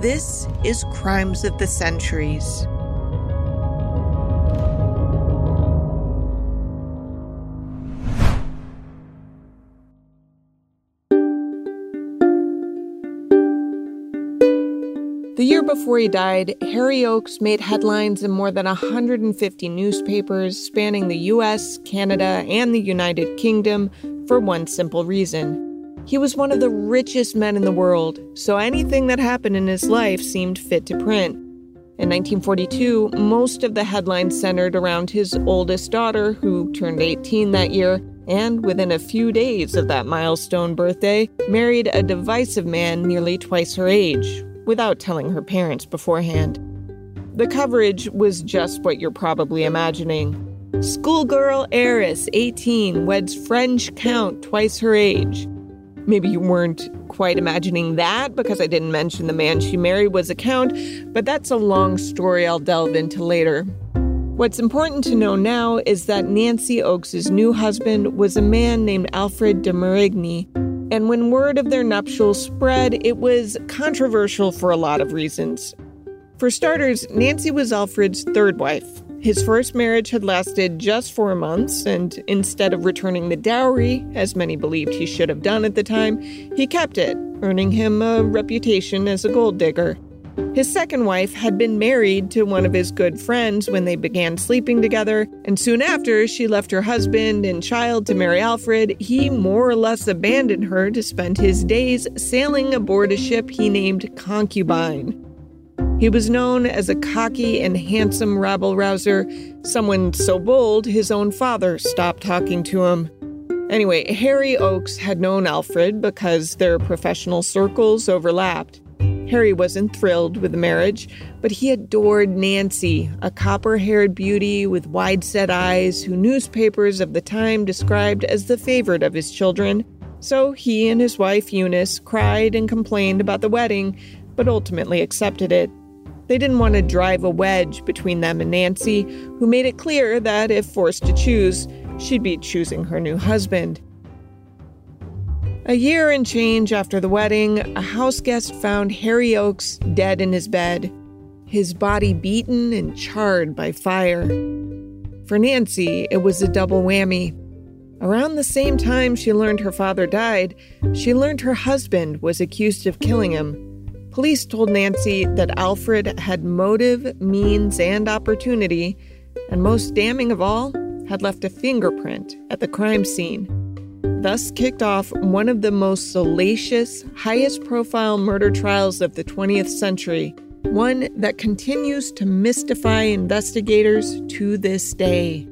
This is Crimes of the Centuries. The year before he died, Harry Oakes made headlines in more than 150 newspapers spanning the US, Canada, and the United Kingdom for one simple reason. He was one of the richest men in the world, so anything that happened in his life seemed fit to print. In 1942, most of the headlines centered around his oldest daughter, who turned 18 that year, and within a few days of that milestone birthday, married a divisive man nearly twice her age, without telling her parents beforehand. The coverage was just what you're probably imagining. Schoolgirl heiress, 18, weds French count twice her age. Maybe you weren't quite imagining that because I didn't mention the man she married was a count, but that's a long story I'll delve into later. What's important to know now is that Nancy Oakes' new husband was a man named Alfred de Marigny, and when word of their nuptials spread, it was controversial for a lot of reasons. For starters, Nancy was Alfred's third wife. His first marriage had lasted just four months, and instead of returning the dowry, as many believed he should have done at the time, he kept it, earning him a reputation as a gold digger. His second wife had been married to one of his good friends when they began sleeping together, and soon after she left her husband and child to marry Alfred, he more or less abandoned her to spend his days sailing aboard a ship he named Concubine. He was known as a cocky and handsome rabble rouser, someone so bold his own father stopped talking to him. Anyway, Harry Oakes had known Alfred because their professional circles overlapped. Harry wasn't thrilled with the marriage, but he adored Nancy, a copper haired beauty with wide set eyes who newspapers of the time described as the favorite of his children. So he and his wife Eunice cried and complained about the wedding, but ultimately accepted it. They didn't want to drive a wedge between them and Nancy, who made it clear that if forced to choose, she'd be choosing her new husband. A year and change after the wedding, a house guest found Harry Oakes dead in his bed, his body beaten and charred by fire. For Nancy, it was a double whammy. Around the same time she learned her father died, she learned her husband was accused of killing him. Police told Nancy that Alfred had motive, means, and opportunity, and most damning of all, had left a fingerprint at the crime scene thus kicked off one of the most salacious, highest profile murder trials of the 20th century, one that continues to mystify investigators to this day.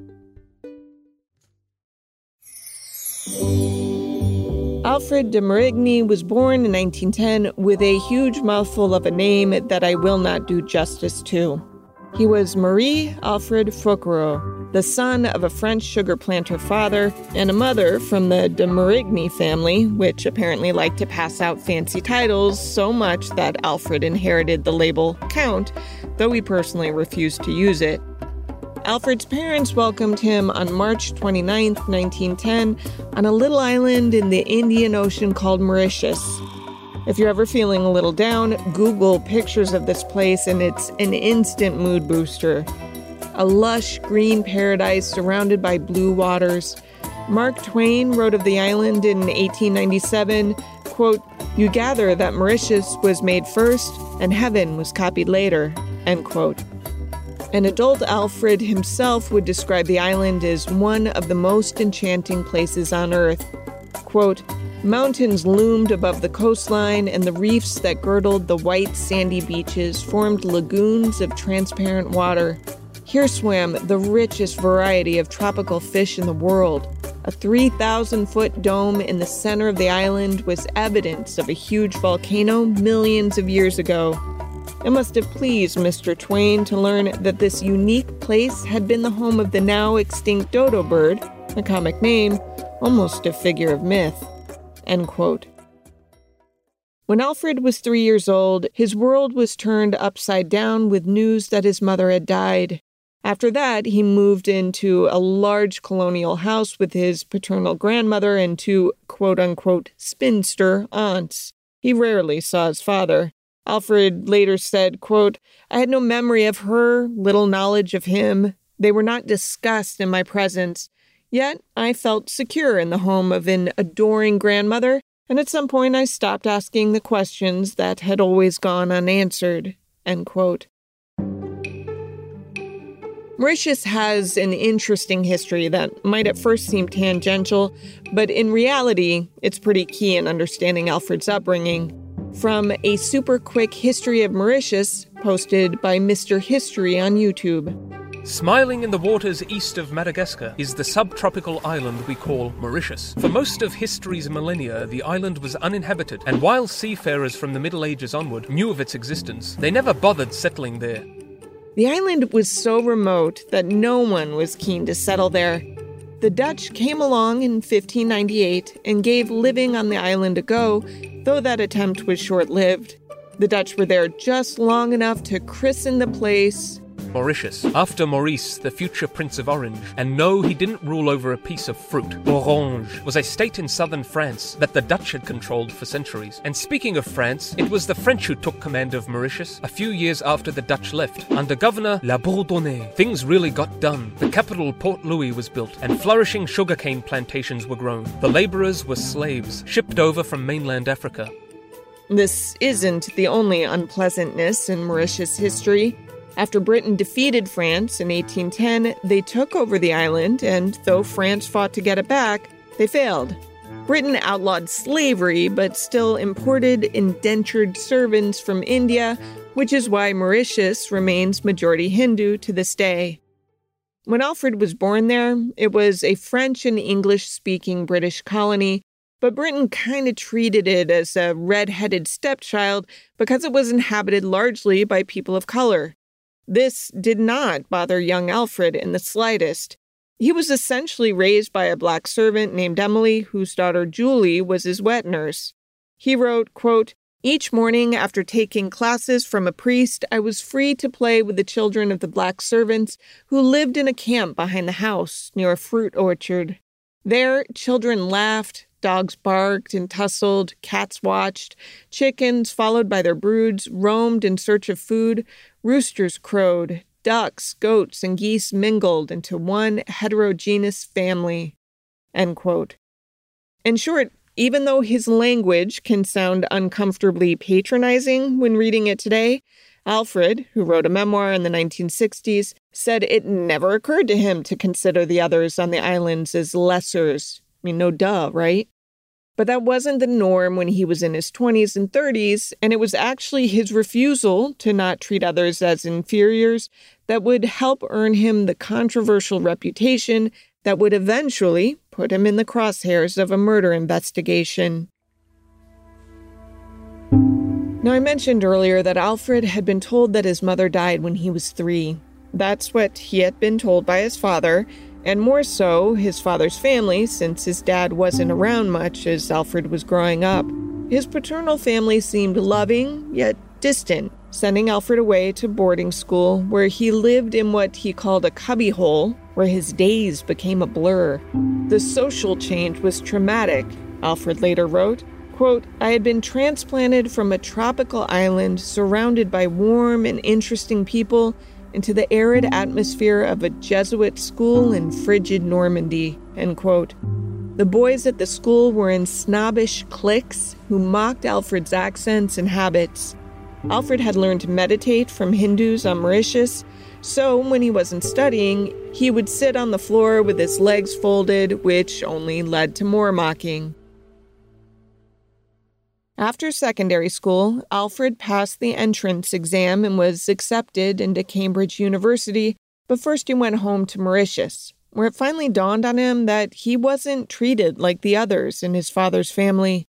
Alfred de Marigny was born in 1910 with a huge mouthful of a name that I will not do justice to. He was Marie Alfred Fouquereau, the son of a French sugar planter father and a mother from the de Marigny family, which apparently liked to pass out fancy titles so much that Alfred inherited the label Count, though he personally refused to use it. Alfred's parents welcomed him on March 29, 1910, on a little island in the Indian Ocean called Mauritius. If you're ever feeling a little down, Google pictures of this place and it's an instant mood booster. A lush green paradise surrounded by blue waters. Mark Twain wrote of the island in 1897, quote, "You gather that Mauritius was made first and heaven was copied later." End quote. An adult Alfred himself would describe the island as one of the most enchanting places on earth. Quote, Mountains loomed above the coastline, and the reefs that girdled the white sandy beaches formed lagoons of transparent water. Here swam the richest variety of tropical fish in the world. A 3,000 foot dome in the center of the island was evidence of a huge volcano millions of years ago. It must have pleased Mr. Twain to learn that this unique place had been the home of the now extinct dodo bird, a comic name, almost a figure of myth. When Alfred was three years old, his world was turned upside down with news that his mother had died. After that, he moved into a large colonial house with his paternal grandmother and two quote unquote spinster aunts. He rarely saw his father. Alfred later said, quote, I had no memory of her, little knowledge of him. They were not discussed in my presence. Yet I felt secure in the home of an adoring grandmother, and at some point I stopped asking the questions that had always gone unanswered. End quote. Mauritius has an interesting history that might at first seem tangential, but in reality, it's pretty key in understanding Alfred's upbringing. From a super quick history of Mauritius, posted by Mr. History on YouTube. Smiling in the waters east of Madagascar is the subtropical island we call Mauritius. For most of history's millennia, the island was uninhabited, and while seafarers from the Middle Ages onward knew of its existence, they never bothered settling there. The island was so remote that no one was keen to settle there. The Dutch came along in 1598 and gave living on the island a go, though that attempt was short lived. The Dutch were there just long enough to christen the place Mauritius, after Maurice, the future Prince of Orange. And no, he didn't rule over a piece of fruit. Orange was a state in southern France that the Dutch had controlled for centuries. And speaking of France, it was the French who took command of Mauritius a few years after the Dutch left. Under Governor La Bourdonnais, things really got done. The capital, Port Louis, was built, and flourishing sugarcane plantations were grown. The laborers were slaves, shipped over from mainland Africa. This isn't the only unpleasantness in Mauritius history. After Britain defeated France in 1810, they took over the island, and though France fought to get it back, they failed. Britain outlawed slavery, but still imported indentured servants from India, which is why Mauritius remains majority Hindu to this day. When Alfred was born there, it was a French and English speaking British colony, but Britain kind of treated it as a red headed stepchild because it was inhabited largely by people of color. This did not bother young Alfred in the slightest. He was essentially raised by a black servant named Emily, whose daughter Julie was his wet nurse. He wrote, quote, each morning, after taking classes from a priest, I was free to play with the children of the black servants who lived in a camp behind the house near a fruit orchard. There, children laughed, dogs barked and tussled, cats watched, chickens, followed by their broods, roamed in search of food, Roosters crowed, ducks, goats, and geese mingled into one heterogeneous family. In short, even though his language can sound uncomfortably patronizing when reading it today, Alfred, who wrote a memoir in the 1960s, said it never occurred to him to consider the others on the islands as lessers. I mean, no duh, right? But that wasn't the norm when he was in his 20s and 30s, and it was actually his refusal to not treat others as inferiors that would help earn him the controversial reputation that would eventually put him in the crosshairs of a murder investigation. Now, I mentioned earlier that Alfred had been told that his mother died when he was three. That's what he had been told by his father, and more so his father's family, since his dad wasn't around much as Alfred was growing up. His paternal family seemed loving, yet distant, sending Alfred away to boarding school, where he lived in what he called a cubbyhole, where his days became a blur. The social change was traumatic, Alfred later wrote. Quote, I had been transplanted from a tropical island surrounded by warm and interesting people into the arid atmosphere of a Jesuit school in frigid Normandy. End quote. The boys at the school were in snobbish cliques who mocked Alfred's accents and habits. Alfred had learned to meditate from Hindus on Mauritius, so when he wasn't studying, he would sit on the floor with his legs folded, which only led to more mocking. After secondary school, Alfred passed the entrance exam and was accepted into Cambridge University, But first, he went home to Mauritius, where it finally dawned on him that he wasn't treated like the others in his father's family.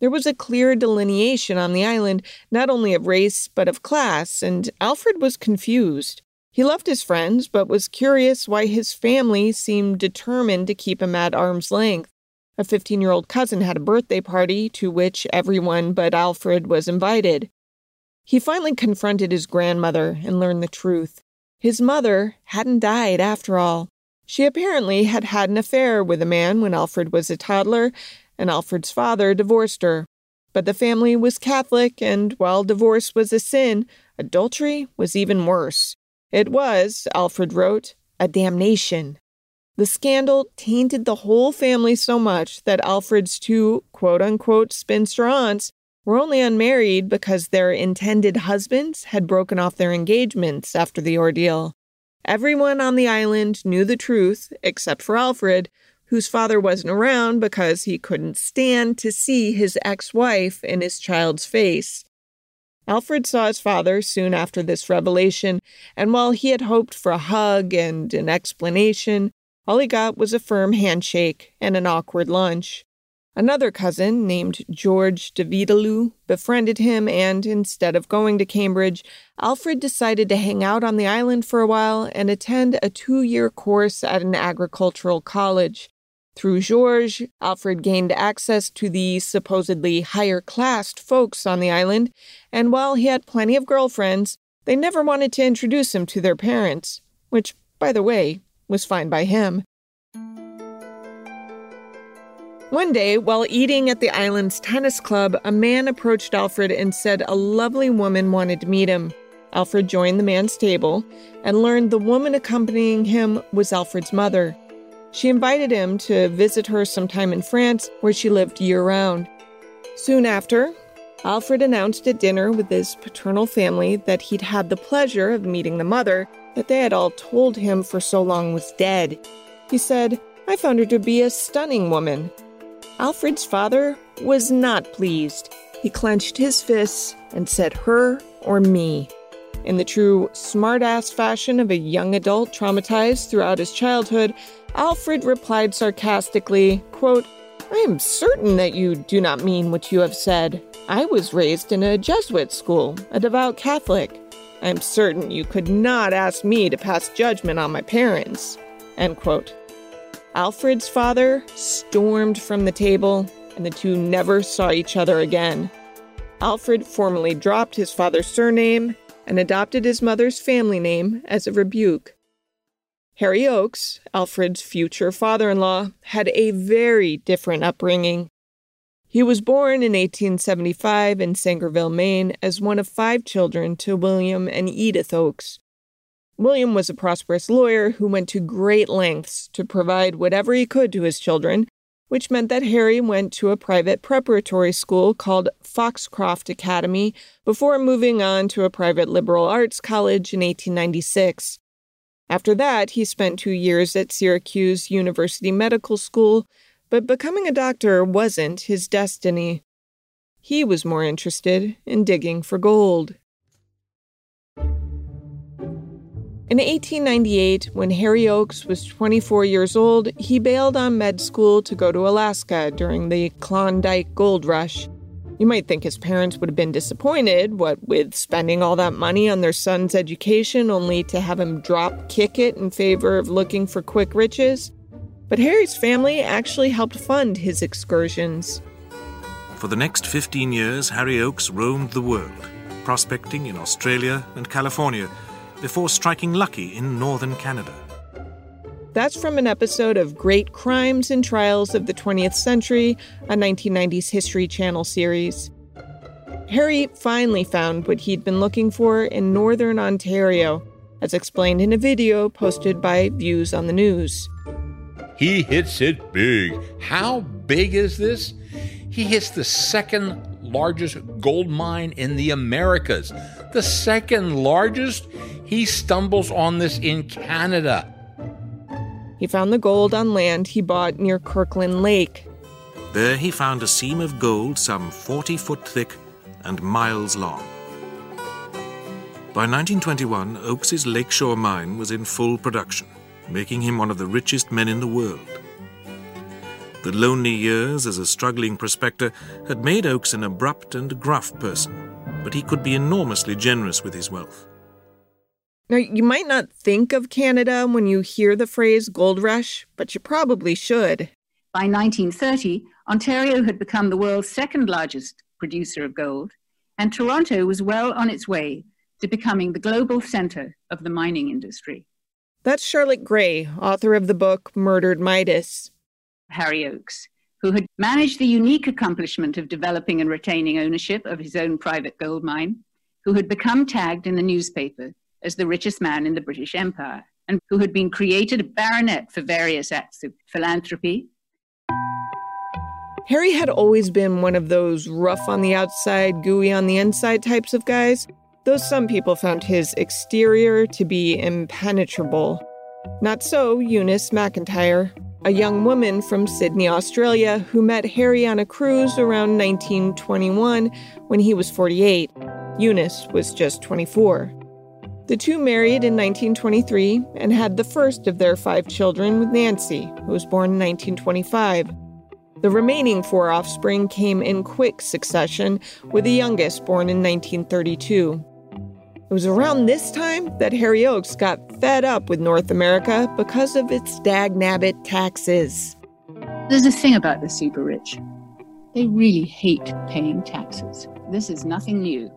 There was a clear delineation on the island, not only of race, but of class, and Alfred was confused. He loved his friends, but was curious why his family seemed determined to keep him at arm's length. A 15 year old cousin had a birthday party to which everyone but Alfred was invited. He finally confronted his grandmother and learned the truth. His mother hadn't died after all. She apparently had had an affair with a man when Alfred was a toddler, and Alfred's father divorced her. But the family was Catholic, and while divorce was a sin, adultery was even worse. It was, Alfred wrote, a damnation. The scandal tainted the whole family so much that Alfred's two quote unquote spinster aunts were only unmarried because their intended husbands had broken off their engagements after the ordeal. Everyone on the island knew the truth, except for Alfred, whose father wasn't around because he couldn't stand to see his ex wife in his child's face. Alfred saw his father soon after this revelation, and while he had hoped for a hug and an explanation, all he got was a firm handshake and an awkward lunch. Another cousin, named George de Visdelou, befriended him, and instead of going to Cambridge, Alfred decided to hang out on the island for a while and attend a two year course at an agricultural college. Through George, Alfred gained access to the supposedly higher classed folks on the island, and while he had plenty of girlfriends, they never wanted to introduce him to their parents, which, by the way, was fine by him. One day, while eating at the island's tennis club, a man approached Alfred and said a lovely woman wanted to meet him. Alfred joined the man's table and learned the woman accompanying him was Alfred's mother. She invited him to visit her sometime in France, where she lived year round. Soon after, Alfred announced at dinner with his paternal family that he'd had the pleasure of meeting the mother that they had all told him for so long was dead. He said, I found her to be a stunning woman. Alfred's father was not pleased. He clenched his fists and said, Her or me. In the true smartass fashion of a young adult traumatized throughout his childhood, Alfred replied sarcastically, quote, I am certain that you do not mean what you have said. I was raised in a Jesuit school, a devout Catholic. I am certain you could not ask me to pass judgment on my parents. End quote. Alfred's father stormed from the table, and the two never saw each other again. Alfred formally dropped his father's surname and adopted his mother's family name as a rebuke. Harry Oakes, Alfred's future father in law, had a very different upbringing. He was born in 1875 in Sangerville, Maine, as one of five children to William and Edith Oakes. William was a prosperous lawyer who went to great lengths to provide whatever he could to his children, which meant that Harry went to a private preparatory school called Foxcroft Academy before moving on to a private liberal arts college in 1896. After that, he spent two years at Syracuse University Medical School but becoming a doctor wasn't his destiny. He was more interested in digging for gold. In 1898, when Harry Oakes was 24 years old, he bailed on med school to go to Alaska during the Klondike Gold Rush. You might think his parents would have been disappointed, what with spending all that money on their son's education only to have him drop kick it in favor of looking for quick riches. But Harry's family actually helped fund his excursions. For the next 15 years, Harry Oakes roamed the world, prospecting in Australia and California before striking lucky in northern Canada. That's from an episode of Great Crimes and Trials of the 20th Century, a 1990s History Channel series. Harry finally found what he'd been looking for in northern Ontario, as explained in a video posted by Views on the News. He hits it big. How big is this? He hits the second largest gold mine in the Americas. The second largest? He stumbles on this in Canada. He found the gold on land he bought near Kirkland Lake. There he found a seam of gold some 40 foot thick and miles long. By 1921, Oakes's Lakeshore mine was in full production, making him one of the richest men in the world. The lonely years as a struggling prospector had made Oakes an abrupt and gruff person, but he could be enormously generous with his wealth. Now, you might not think of Canada when you hear the phrase gold rush, but you probably should. By 1930, Ontario had become the world's second largest producer of gold, and Toronto was well on its way to becoming the global center of the mining industry. That's Charlotte Gray, author of the book Murdered Midas. Harry Oakes, who had managed the unique accomplishment of developing and retaining ownership of his own private gold mine, who had become tagged in the newspaper as the richest man in the British Empire, and who had been created a baronet for various acts of philanthropy. Harry had always been one of those rough on the outside, gooey on the inside types of guys though some people found his exterior to be impenetrable. Not so Eunice McIntyre, a young woman from Sydney, Australia, who met Harry on a cruise around 1921 when he was 48. Eunice was just 24. The two married in 1923 and had the first of their five children with Nancy, who was born in 1925. The remaining four offspring came in quick succession, with the youngest born in 1932. It was around this time that Harry Oakes got fed up with North America because of its dagnabbit taxes. There's a thing about the super rich. They really hate paying taxes. This is nothing new.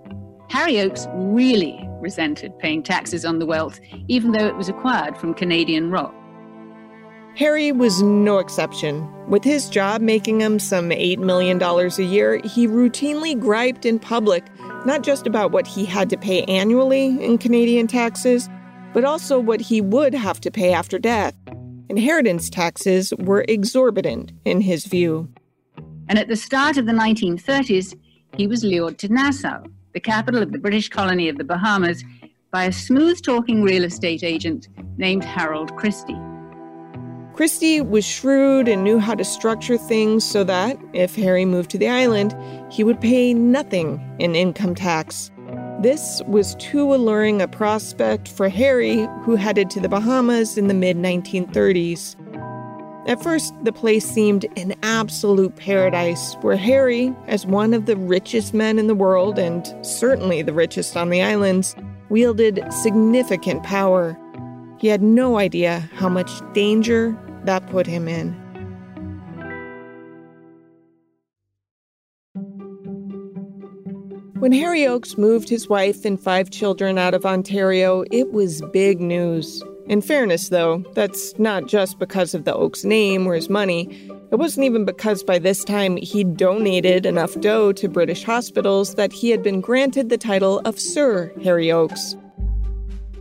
Harry Oakes really resented paying taxes on the wealth, even though it was acquired from Canadian rock. Harry was no exception. With his job making him some $8 million a year, he routinely griped in public not just about what he had to pay annually in Canadian taxes, but also what he would have to pay after death. Inheritance taxes were exorbitant in his view. And at the start of the 1930s, he was lured to Nassau, the capital of the British colony of the Bahamas, by a smooth talking real estate agent named Harold Christie. Christie was shrewd and knew how to structure things so that, if Harry moved to the island, he would pay nothing in income tax. This was too alluring a prospect for Harry, who headed to the Bahamas in the mid 1930s. At first, the place seemed an absolute paradise where Harry, as one of the richest men in the world and certainly the richest on the islands, wielded significant power. He had no idea how much danger that put him in. When Harry Oakes moved his wife and five children out of Ontario, it was big news. In fairness, though, that's not just because of the Oakes name or his money. It wasn't even because by this time he'd donated enough dough to British hospitals that he had been granted the title of Sir Harry Oakes.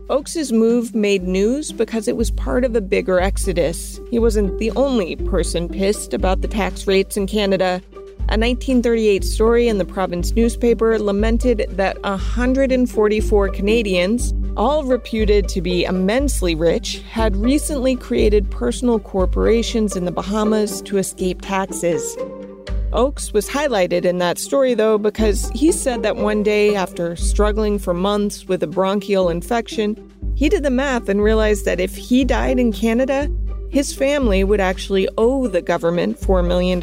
Oakes's move made news because it was part of a bigger exodus. He wasn't the only person pissed about the tax rates in Canada. A 1938 story in the province newspaper lamented that 144 Canadians, all reputed to be immensely rich, had recently created personal corporations in the Bahamas to escape taxes. Oakes was highlighted in that story, though, because he said that one day, after struggling for months with a bronchial infection, he did the math and realized that if he died in Canada, his family would actually owe the government $4 million.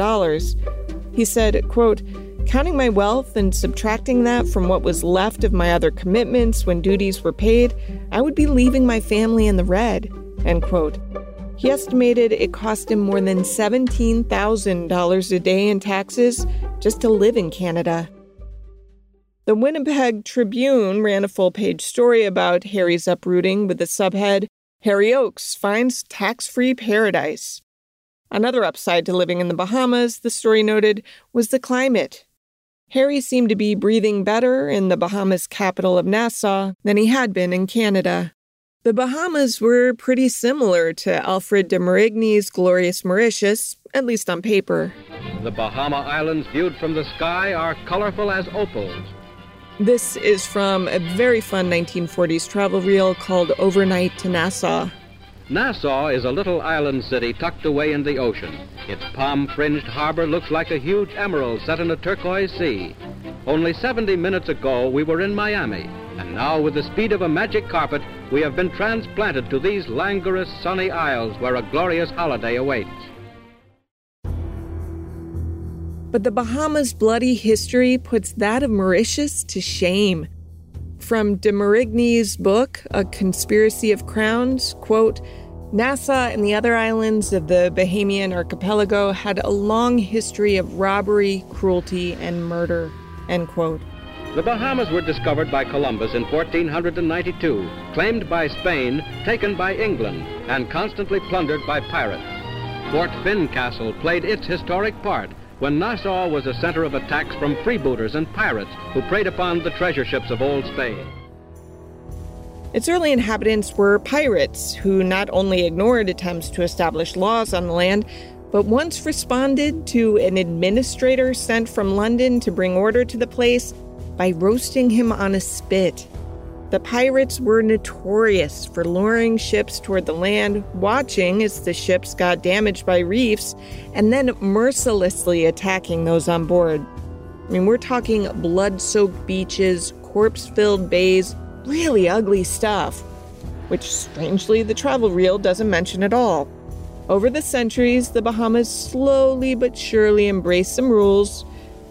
He said, quote, Counting my wealth and subtracting that from what was left of my other commitments when duties were paid, I would be leaving my family in the red. End quote. He estimated it cost him more than $17,000 a day in taxes just to live in Canada. The Winnipeg Tribune ran a full page story about Harry's uprooting with the subhead Harry Oakes finds tax free paradise. Another upside to living in the Bahamas, the story noted, was the climate. Harry seemed to be breathing better in the Bahamas capital of Nassau than he had been in Canada. The Bahamas were pretty similar to Alfred de Marigny's glorious Mauritius, at least on paper. The Bahama Islands viewed from the sky are colorful as opals. This is from a very fun 1940s travel reel called Overnight to Nassau. Nassau is a little island city tucked away in the ocean. Its palm fringed harbor looks like a huge emerald set in a turquoise sea. Only 70 minutes ago, we were in Miami, and Now, with the speed of a magic carpet, we have been transplanted to these languorous, sunny isles where a glorious holiday awaits. But the Bahamas' bloody history puts that of Mauritius to shame. From de Marigny's book, A Conspiracy of Crowns, quote, Nassau and the other islands of the Bahamian archipelago had a long history of robbery, cruelty, and murder, end quote. The Bahamas were discovered by Columbus in 1492, claimed by Spain, taken by England, and constantly plundered by pirates. Fort Fincastle played its historic part when Nassau was a center of attacks from freebooters and pirates who preyed upon the treasure ships of old Spain. Its early inhabitants were pirates who not only ignored attempts to establish laws on the land, but once responded to an administrator sent from London to bring order to the place by roasting him on a spit. The pirates were notorious for luring ships toward the land, watching as the ships got damaged by reefs, and then mercilessly attacking those on board. I mean, we're talking blood soaked beaches, corpse filled bays, really ugly stuff, which strangely the travel reel doesn't mention at all. Over the centuries, the Bahamas slowly but surely embraced some rules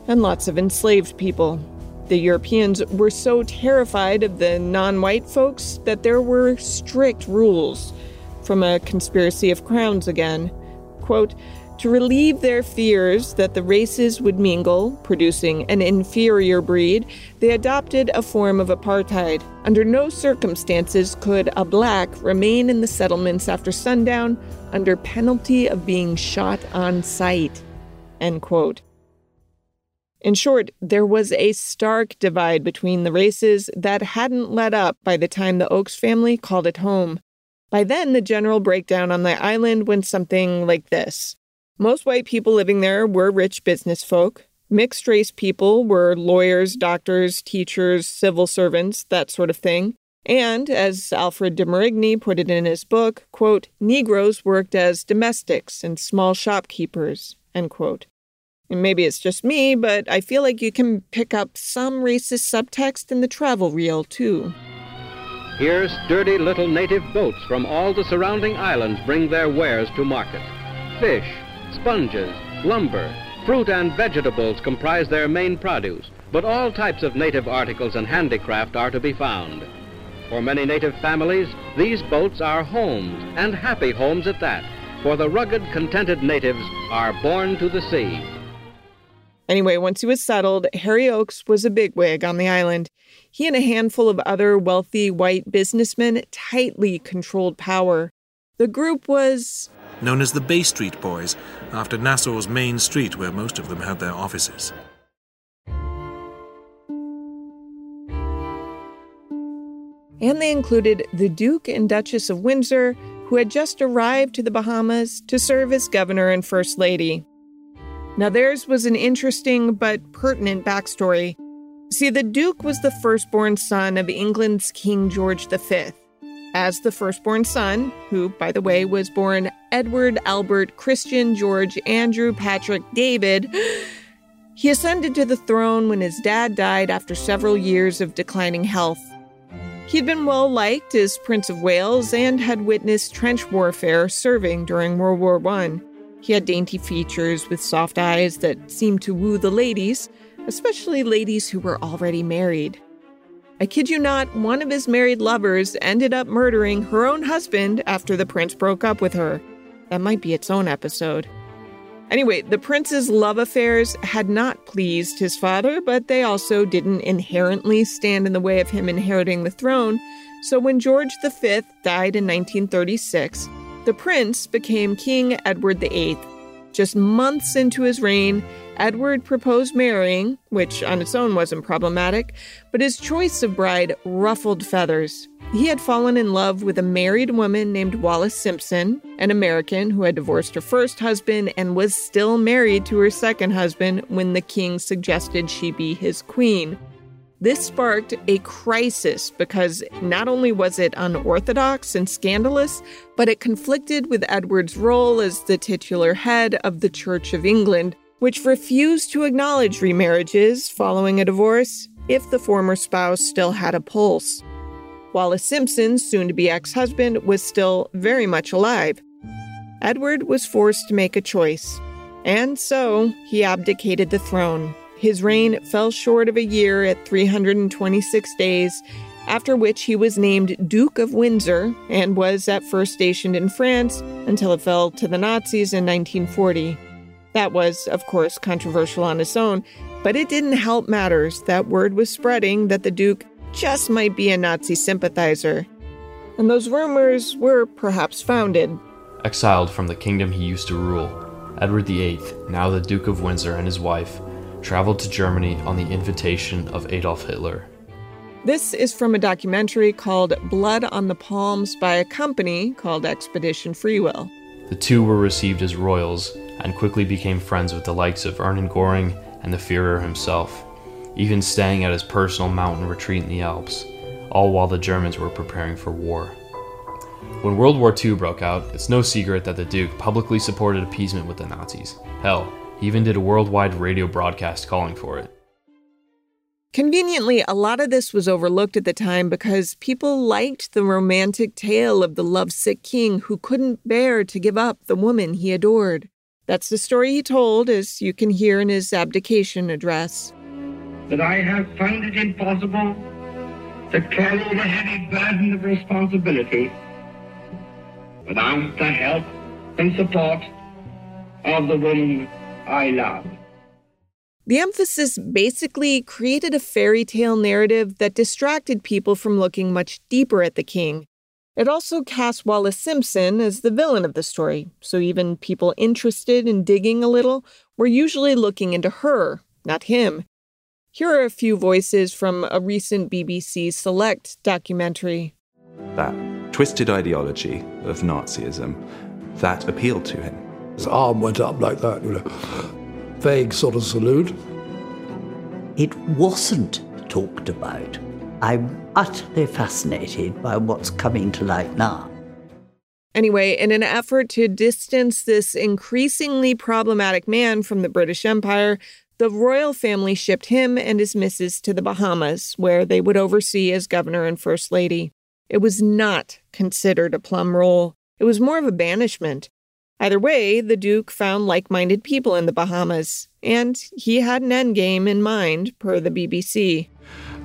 and lots of enslaved people. The Europeans were so terrified of the non white folks that there were strict rules. From a conspiracy of crowns again. Quote, to relieve their fears that the races would mingle, producing an inferior breed, they adopted a form of apartheid. Under no circumstances could a black remain in the settlements after sundown under penalty of being shot on sight. End quote. In short, there was a stark divide between the races that hadn't let up by the time the Oakes family called it home. By then, the general breakdown on the island went something like this Most white people living there were rich business folk. Mixed race people were lawyers, doctors, teachers, civil servants, that sort of thing. And, as Alfred de Marigny put it in his book, quote, Negroes worked as domestics and small shopkeepers, end quote. And maybe it's just me, but I feel like you can pick up some racist subtext in the travel reel, too. Here, sturdy little native boats from all the surrounding islands bring their wares to market. Fish, sponges, lumber, fruit, and vegetables comprise their main produce, but all types of native articles and handicraft are to be found. For many native families, these boats are homes, and happy homes at that, for the rugged, contented natives are born to the sea. Anyway, once he was settled, Harry Oakes was a bigwig on the island. He and a handful of other wealthy white businessmen tightly controlled power. The group was known as the Bay Street Boys, after Nassau's main street where most of them had their offices. And they included the Duke and Duchess of Windsor, who had just arrived to the Bahamas to serve as governor and first lady. Now, theirs was an interesting but pertinent backstory. See, the Duke was the firstborn son of England's King George V. As the firstborn son, who, by the way, was born Edward Albert Christian George Andrew Patrick David, he ascended to the throne when his dad died after several years of declining health. He'd been well liked as Prince of Wales and had witnessed trench warfare serving during World War I. He had dainty features with soft eyes that seemed to woo the ladies, especially ladies who were already married. I kid you not, one of his married lovers ended up murdering her own husband after the prince broke up with her. That might be its own episode. Anyway, the prince's love affairs had not pleased his father, but they also didn't inherently stand in the way of him inheriting the throne. So when George V died in 1936, the prince became King Edward VIII. Just months into his reign, Edward proposed marrying, which on its own wasn't problematic, but his choice of bride ruffled feathers. He had fallen in love with a married woman named Wallis Simpson, an American who had divorced her first husband and was still married to her second husband when the king suggested she be his queen. This sparked a crisis because not only was it unorthodox and scandalous, but it conflicted with Edward's role as the titular head of the Church of England, which refused to acknowledge remarriages following a divorce if the former spouse still had a pulse. Wallis Simpson's soon to be ex husband was still very much alive. Edward was forced to make a choice, and so he abdicated the throne. His reign fell short of a year at 326 days, after which he was named Duke of Windsor and was at first stationed in France until it fell to the Nazis in 1940. That was, of course, controversial on its own, but it didn't help matters that word was spreading that the Duke just might be a Nazi sympathizer. And those rumors were perhaps founded. Exiled from the kingdom he used to rule, Edward VIII, now the Duke of Windsor and his wife, traveled to Germany on the invitation of Adolf Hitler. This is from a documentary called Blood on the Palms by a company called Expedition Free Will. The two were received as royals and quickly became friends with the likes of Hermann Göring and the Fuhrer himself, even staying at his personal mountain retreat in the Alps, all while the Germans were preparing for war. When World War II broke out, it's no secret that the Duke publicly supported appeasement with the Nazis. Hell, he even did a worldwide radio broadcast calling for it. Conveniently, a lot of this was overlooked at the time because people liked the romantic tale of the lovesick king who couldn't bear to give up the woman he adored. That's the story he told, as you can hear in his abdication address. That I have found it impossible to carry the heavy burden of responsibility without the help and support of the woman I love. The emphasis basically created a fairy tale narrative that distracted people from looking much deeper at the king. It also cast Wallis Simpson as the villain of the story, so even people interested in digging a little were usually looking into her, not him. Here are a few voices from a recent BBC Select documentary. That twisted ideology of Nazism, that appealed to him. His arm went up like that, you know vague sort of salute. It wasn't talked about. I'm utterly fascinated by what's coming to light now. Anyway, in an effort to distance this increasingly problematic man from the British Empire, the royal family shipped him and his missus to the Bahamas, where they would oversee as governor and first lady. It was not considered a plum role. It was more of a banishment. Either way, the Duke found like minded people in the Bahamas, and he had an endgame in mind, per the BBC.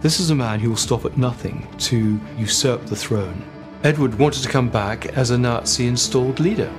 This is a man who will stop at nothing to usurp the throne. Edward wanted to come back as a Nazi installed leader.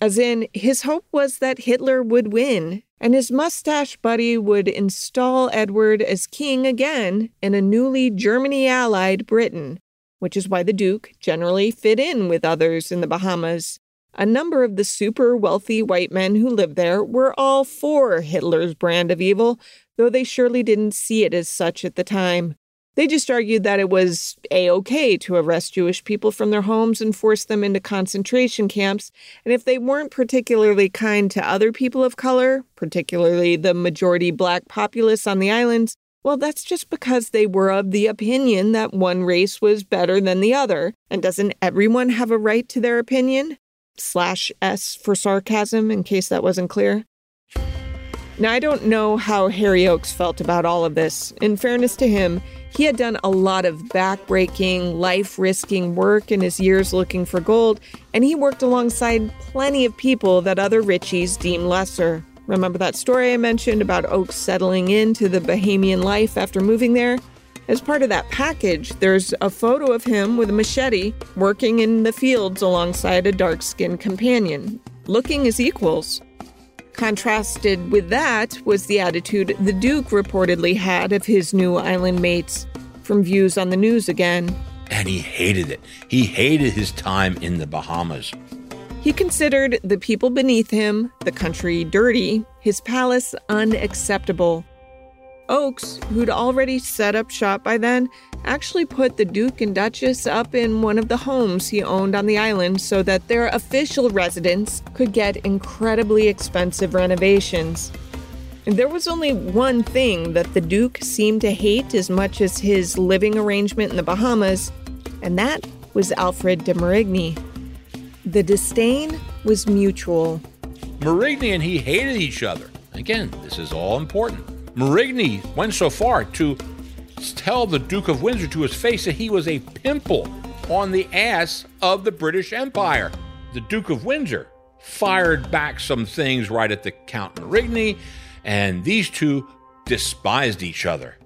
As in, his hope was that Hitler would win, and his mustache buddy would install Edward as king again in a newly Germany allied Britain, which is why the Duke generally fit in with others in the Bahamas. A number of the super wealthy white men who lived there were all for Hitler's brand of evil, though they surely didn't see it as such at the time. They just argued that it was a okay to arrest Jewish people from their homes and force them into concentration camps, and if they weren't particularly kind to other people of color, particularly the majority black populace on the islands, well, that's just because they were of the opinion that one race was better than the other. And doesn't everyone have a right to their opinion? Slash S for sarcasm, in case that wasn't clear. Now, I don't know how Harry Oakes felt about all of this. In fairness to him, he had done a lot of backbreaking, life risking work in his years looking for gold, and he worked alongside plenty of people that other Richies deemed lesser. Remember that story I mentioned about Oakes settling into the Bahamian life after moving there? As part of that package, there's a photo of him with a machete working in the fields alongside a dark skinned companion, looking as equals. Contrasted with that was the attitude the Duke reportedly had of his new island mates, from views on the news again. And he hated it. He hated his time in the Bahamas. He considered the people beneath him, the country dirty, his palace unacceptable. Oakes, who'd already set up shop by then, actually put the Duke and Duchess up in one of the homes he owned on the island so that their official residence could get incredibly expensive renovations. And there was only one thing that the Duke seemed to hate as much as his living arrangement in the Bahamas, and that was Alfred de Marigny. The disdain was mutual. Marigny and he hated each other. Again, this is all important. Marigny went so far to tell the Duke of Windsor to his face that he was a pimple on the ass of the British Empire. The Duke of Windsor fired back some things right at the Count Marigny, and these two despised each other.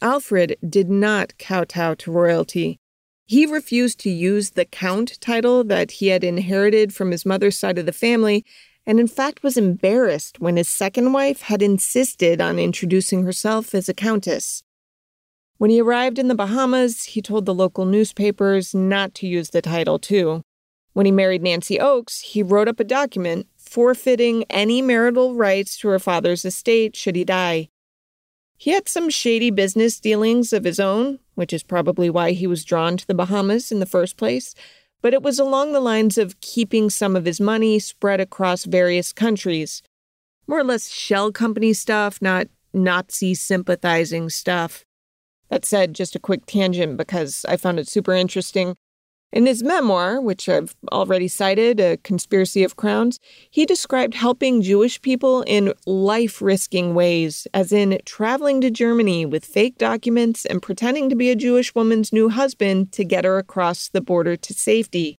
Alfred did not kowtow to royalty. He refused to use the Count title that he had inherited from his mother's side of the family, and in fact was embarrassed when his second wife had insisted on introducing herself as a countess. When he arrived in the Bahamas, he told the local newspapers not to use the title, too. When he married Nancy Oakes, he wrote up a document forfeiting any marital rights to her father's estate should he die. He had some shady business dealings of his own, which is probably why he was drawn to the Bahamas in the first place, but it was along the lines of keeping some of his money spread across various countries. More or less shell company stuff, not Nazi sympathizing stuff. That said, just a quick tangent because I found it super interesting. In his memoir, which I've already cited, A Conspiracy of Crowns, he described helping Jewish people in life risking ways, as in traveling to Germany with fake documents and pretending to be a Jewish woman's new husband to get her across the border to safety.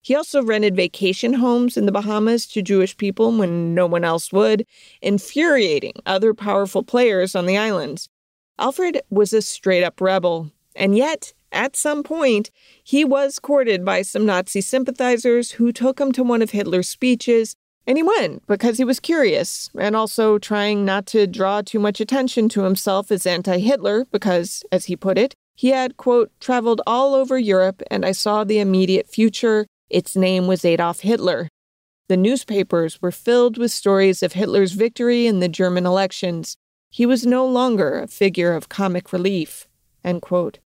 He also rented vacation homes in the Bahamas to Jewish people when no one else would, infuriating other powerful players on the islands. Alfred was a straight up rebel, and yet at some point, he was courted by some Nazi sympathizers who took him to one of Hitler's speeches, and he went because he was curious and also trying not to draw too much attention to himself as anti Hitler because, as he put it, he had, quote, traveled all over Europe and I saw the immediate future. Its name was Adolf Hitler. The newspapers were filled with stories of Hitler's victory in the German elections. He was no longer a figure of comic relief. End quote.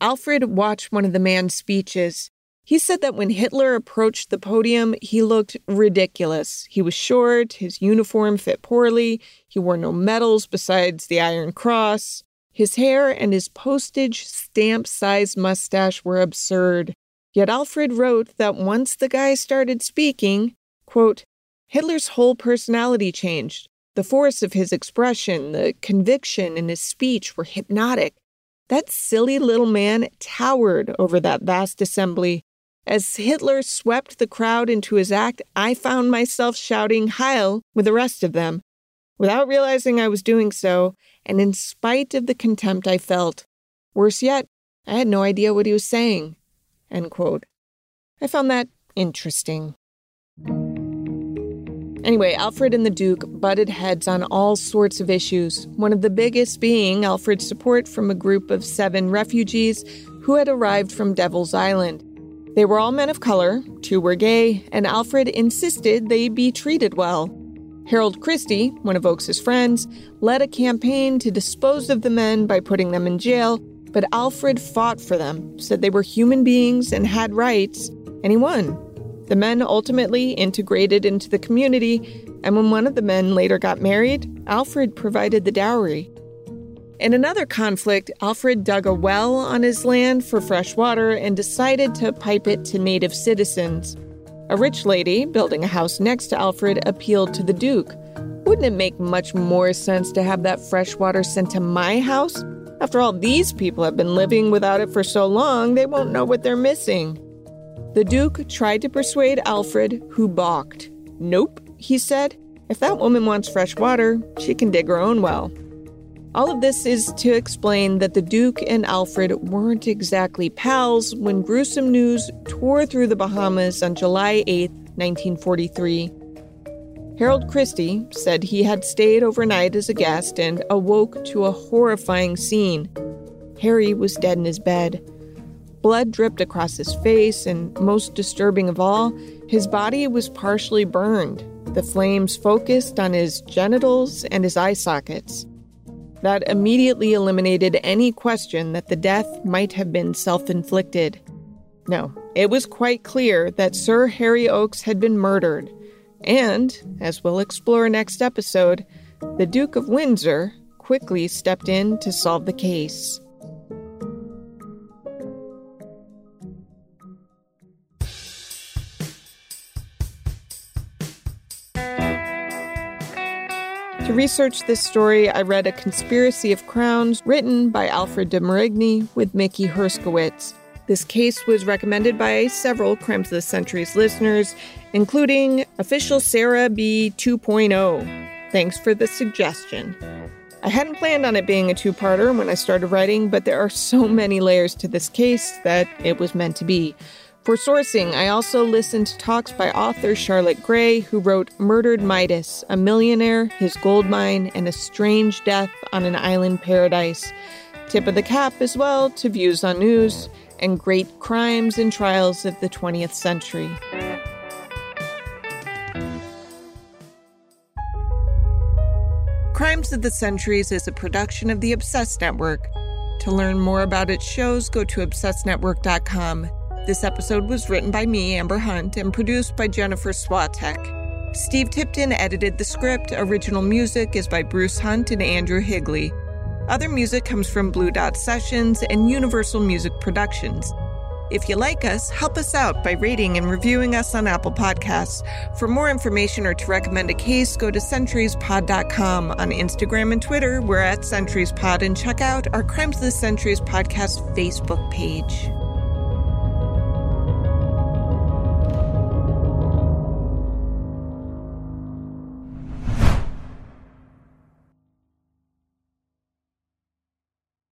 Alfred watched one of the man's speeches. He said that when Hitler approached the podium, he looked ridiculous. He was short, his uniform fit poorly, he wore no medals besides the Iron Cross. His hair and his postage stamp sized mustache were absurd. Yet Alfred wrote that once the guy started speaking, quote, Hitler's whole personality changed. The force of his expression, the conviction in his speech were hypnotic. That silly little man towered over that vast assembly. As Hitler swept the crowd into his act, I found myself shouting Heil with the rest of them, without realizing I was doing so, and in spite of the contempt I felt. Worse yet, I had no idea what he was saying. I found that interesting. Anyway, Alfred and the Duke butted heads on all sorts of issues, one of the biggest being Alfred's support from a group of seven refugees who had arrived from Devil's Island. They were all men of color, two were gay, and Alfred insisted they be treated well. Harold Christie, one of Oakes's friends, led a campaign to dispose of the men by putting them in jail, but Alfred fought for them, said they were human beings and had rights, and he won. The men ultimately integrated into the community, and when one of the men later got married, Alfred provided the dowry. In another conflict, Alfred dug a well on his land for fresh water and decided to pipe it to native citizens. A rich lady, building a house next to Alfred, appealed to the Duke. Wouldn't it make much more sense to have that fresh water sent to my house? After all, these people have been living without it for so long, they won't know what they're missing. The Duke tried to persuade Alfred, who balked. Nope, he said. If that woman wants fresh water, she can dig her own well. All of this is to explain that the Duke and Alfred weren't exactly pals when gruesome news tore through the Bahamas on July 8, 1943. Harold Christie said he had stayed overnight as a guest and awoke to a horrifying scene. Harry was dead in his bed. Blood dripped across his face, and most disturbing of all, his body was partially burned. The flames focused on his genitals and his eye sockets. That immediately eliminated any question that the death might have been self inflicted. No, it was quite clear that Sir Harry Oakes had been murdered. And, as we'll explore next episode, the Duke of Windsor quickly stepped in to solve the case. To research this story, I read A Conspiracy of Crowns, written by Alfred de Marigny with Mickey Herskowitz. This case was recommended by several Crimes of the Centuries listeners, including official Sarah B 2.0. Thanks for the suggestion. I hadn't planned on it being a two parter when I started writing, but there are so many layers to this case that it was meant to be. For sourcing, I also listened to talks by author Charlotte Gray, who wrote Murdered Midas, a millionaire, his gold mine, and a strange death on an island paradise. Tip of the cap as well to Views on News and Great Crimes and Trials of the 20th Century. Crimes of the Centuries is a production of the Obsessed Network. To learn more about its shows, go to obsessednetwork.com. This episode was written by me, Amber Hunt, and produced by Jennifer Swatek. Steve Tipton edited the script. Original music is by Bruce Hunt and Andrew Higley. Other music comes from Blue Dot Sessions and Universal Music Productions. If you like us, help us out by rating and reviewing us on Apple Podcasts. For more information or to recommend a case, go to centuriespod.com. On Instagram and Twitter, we're at centuriespod, and check out our Crimes of the Centuries podcast Facebook page.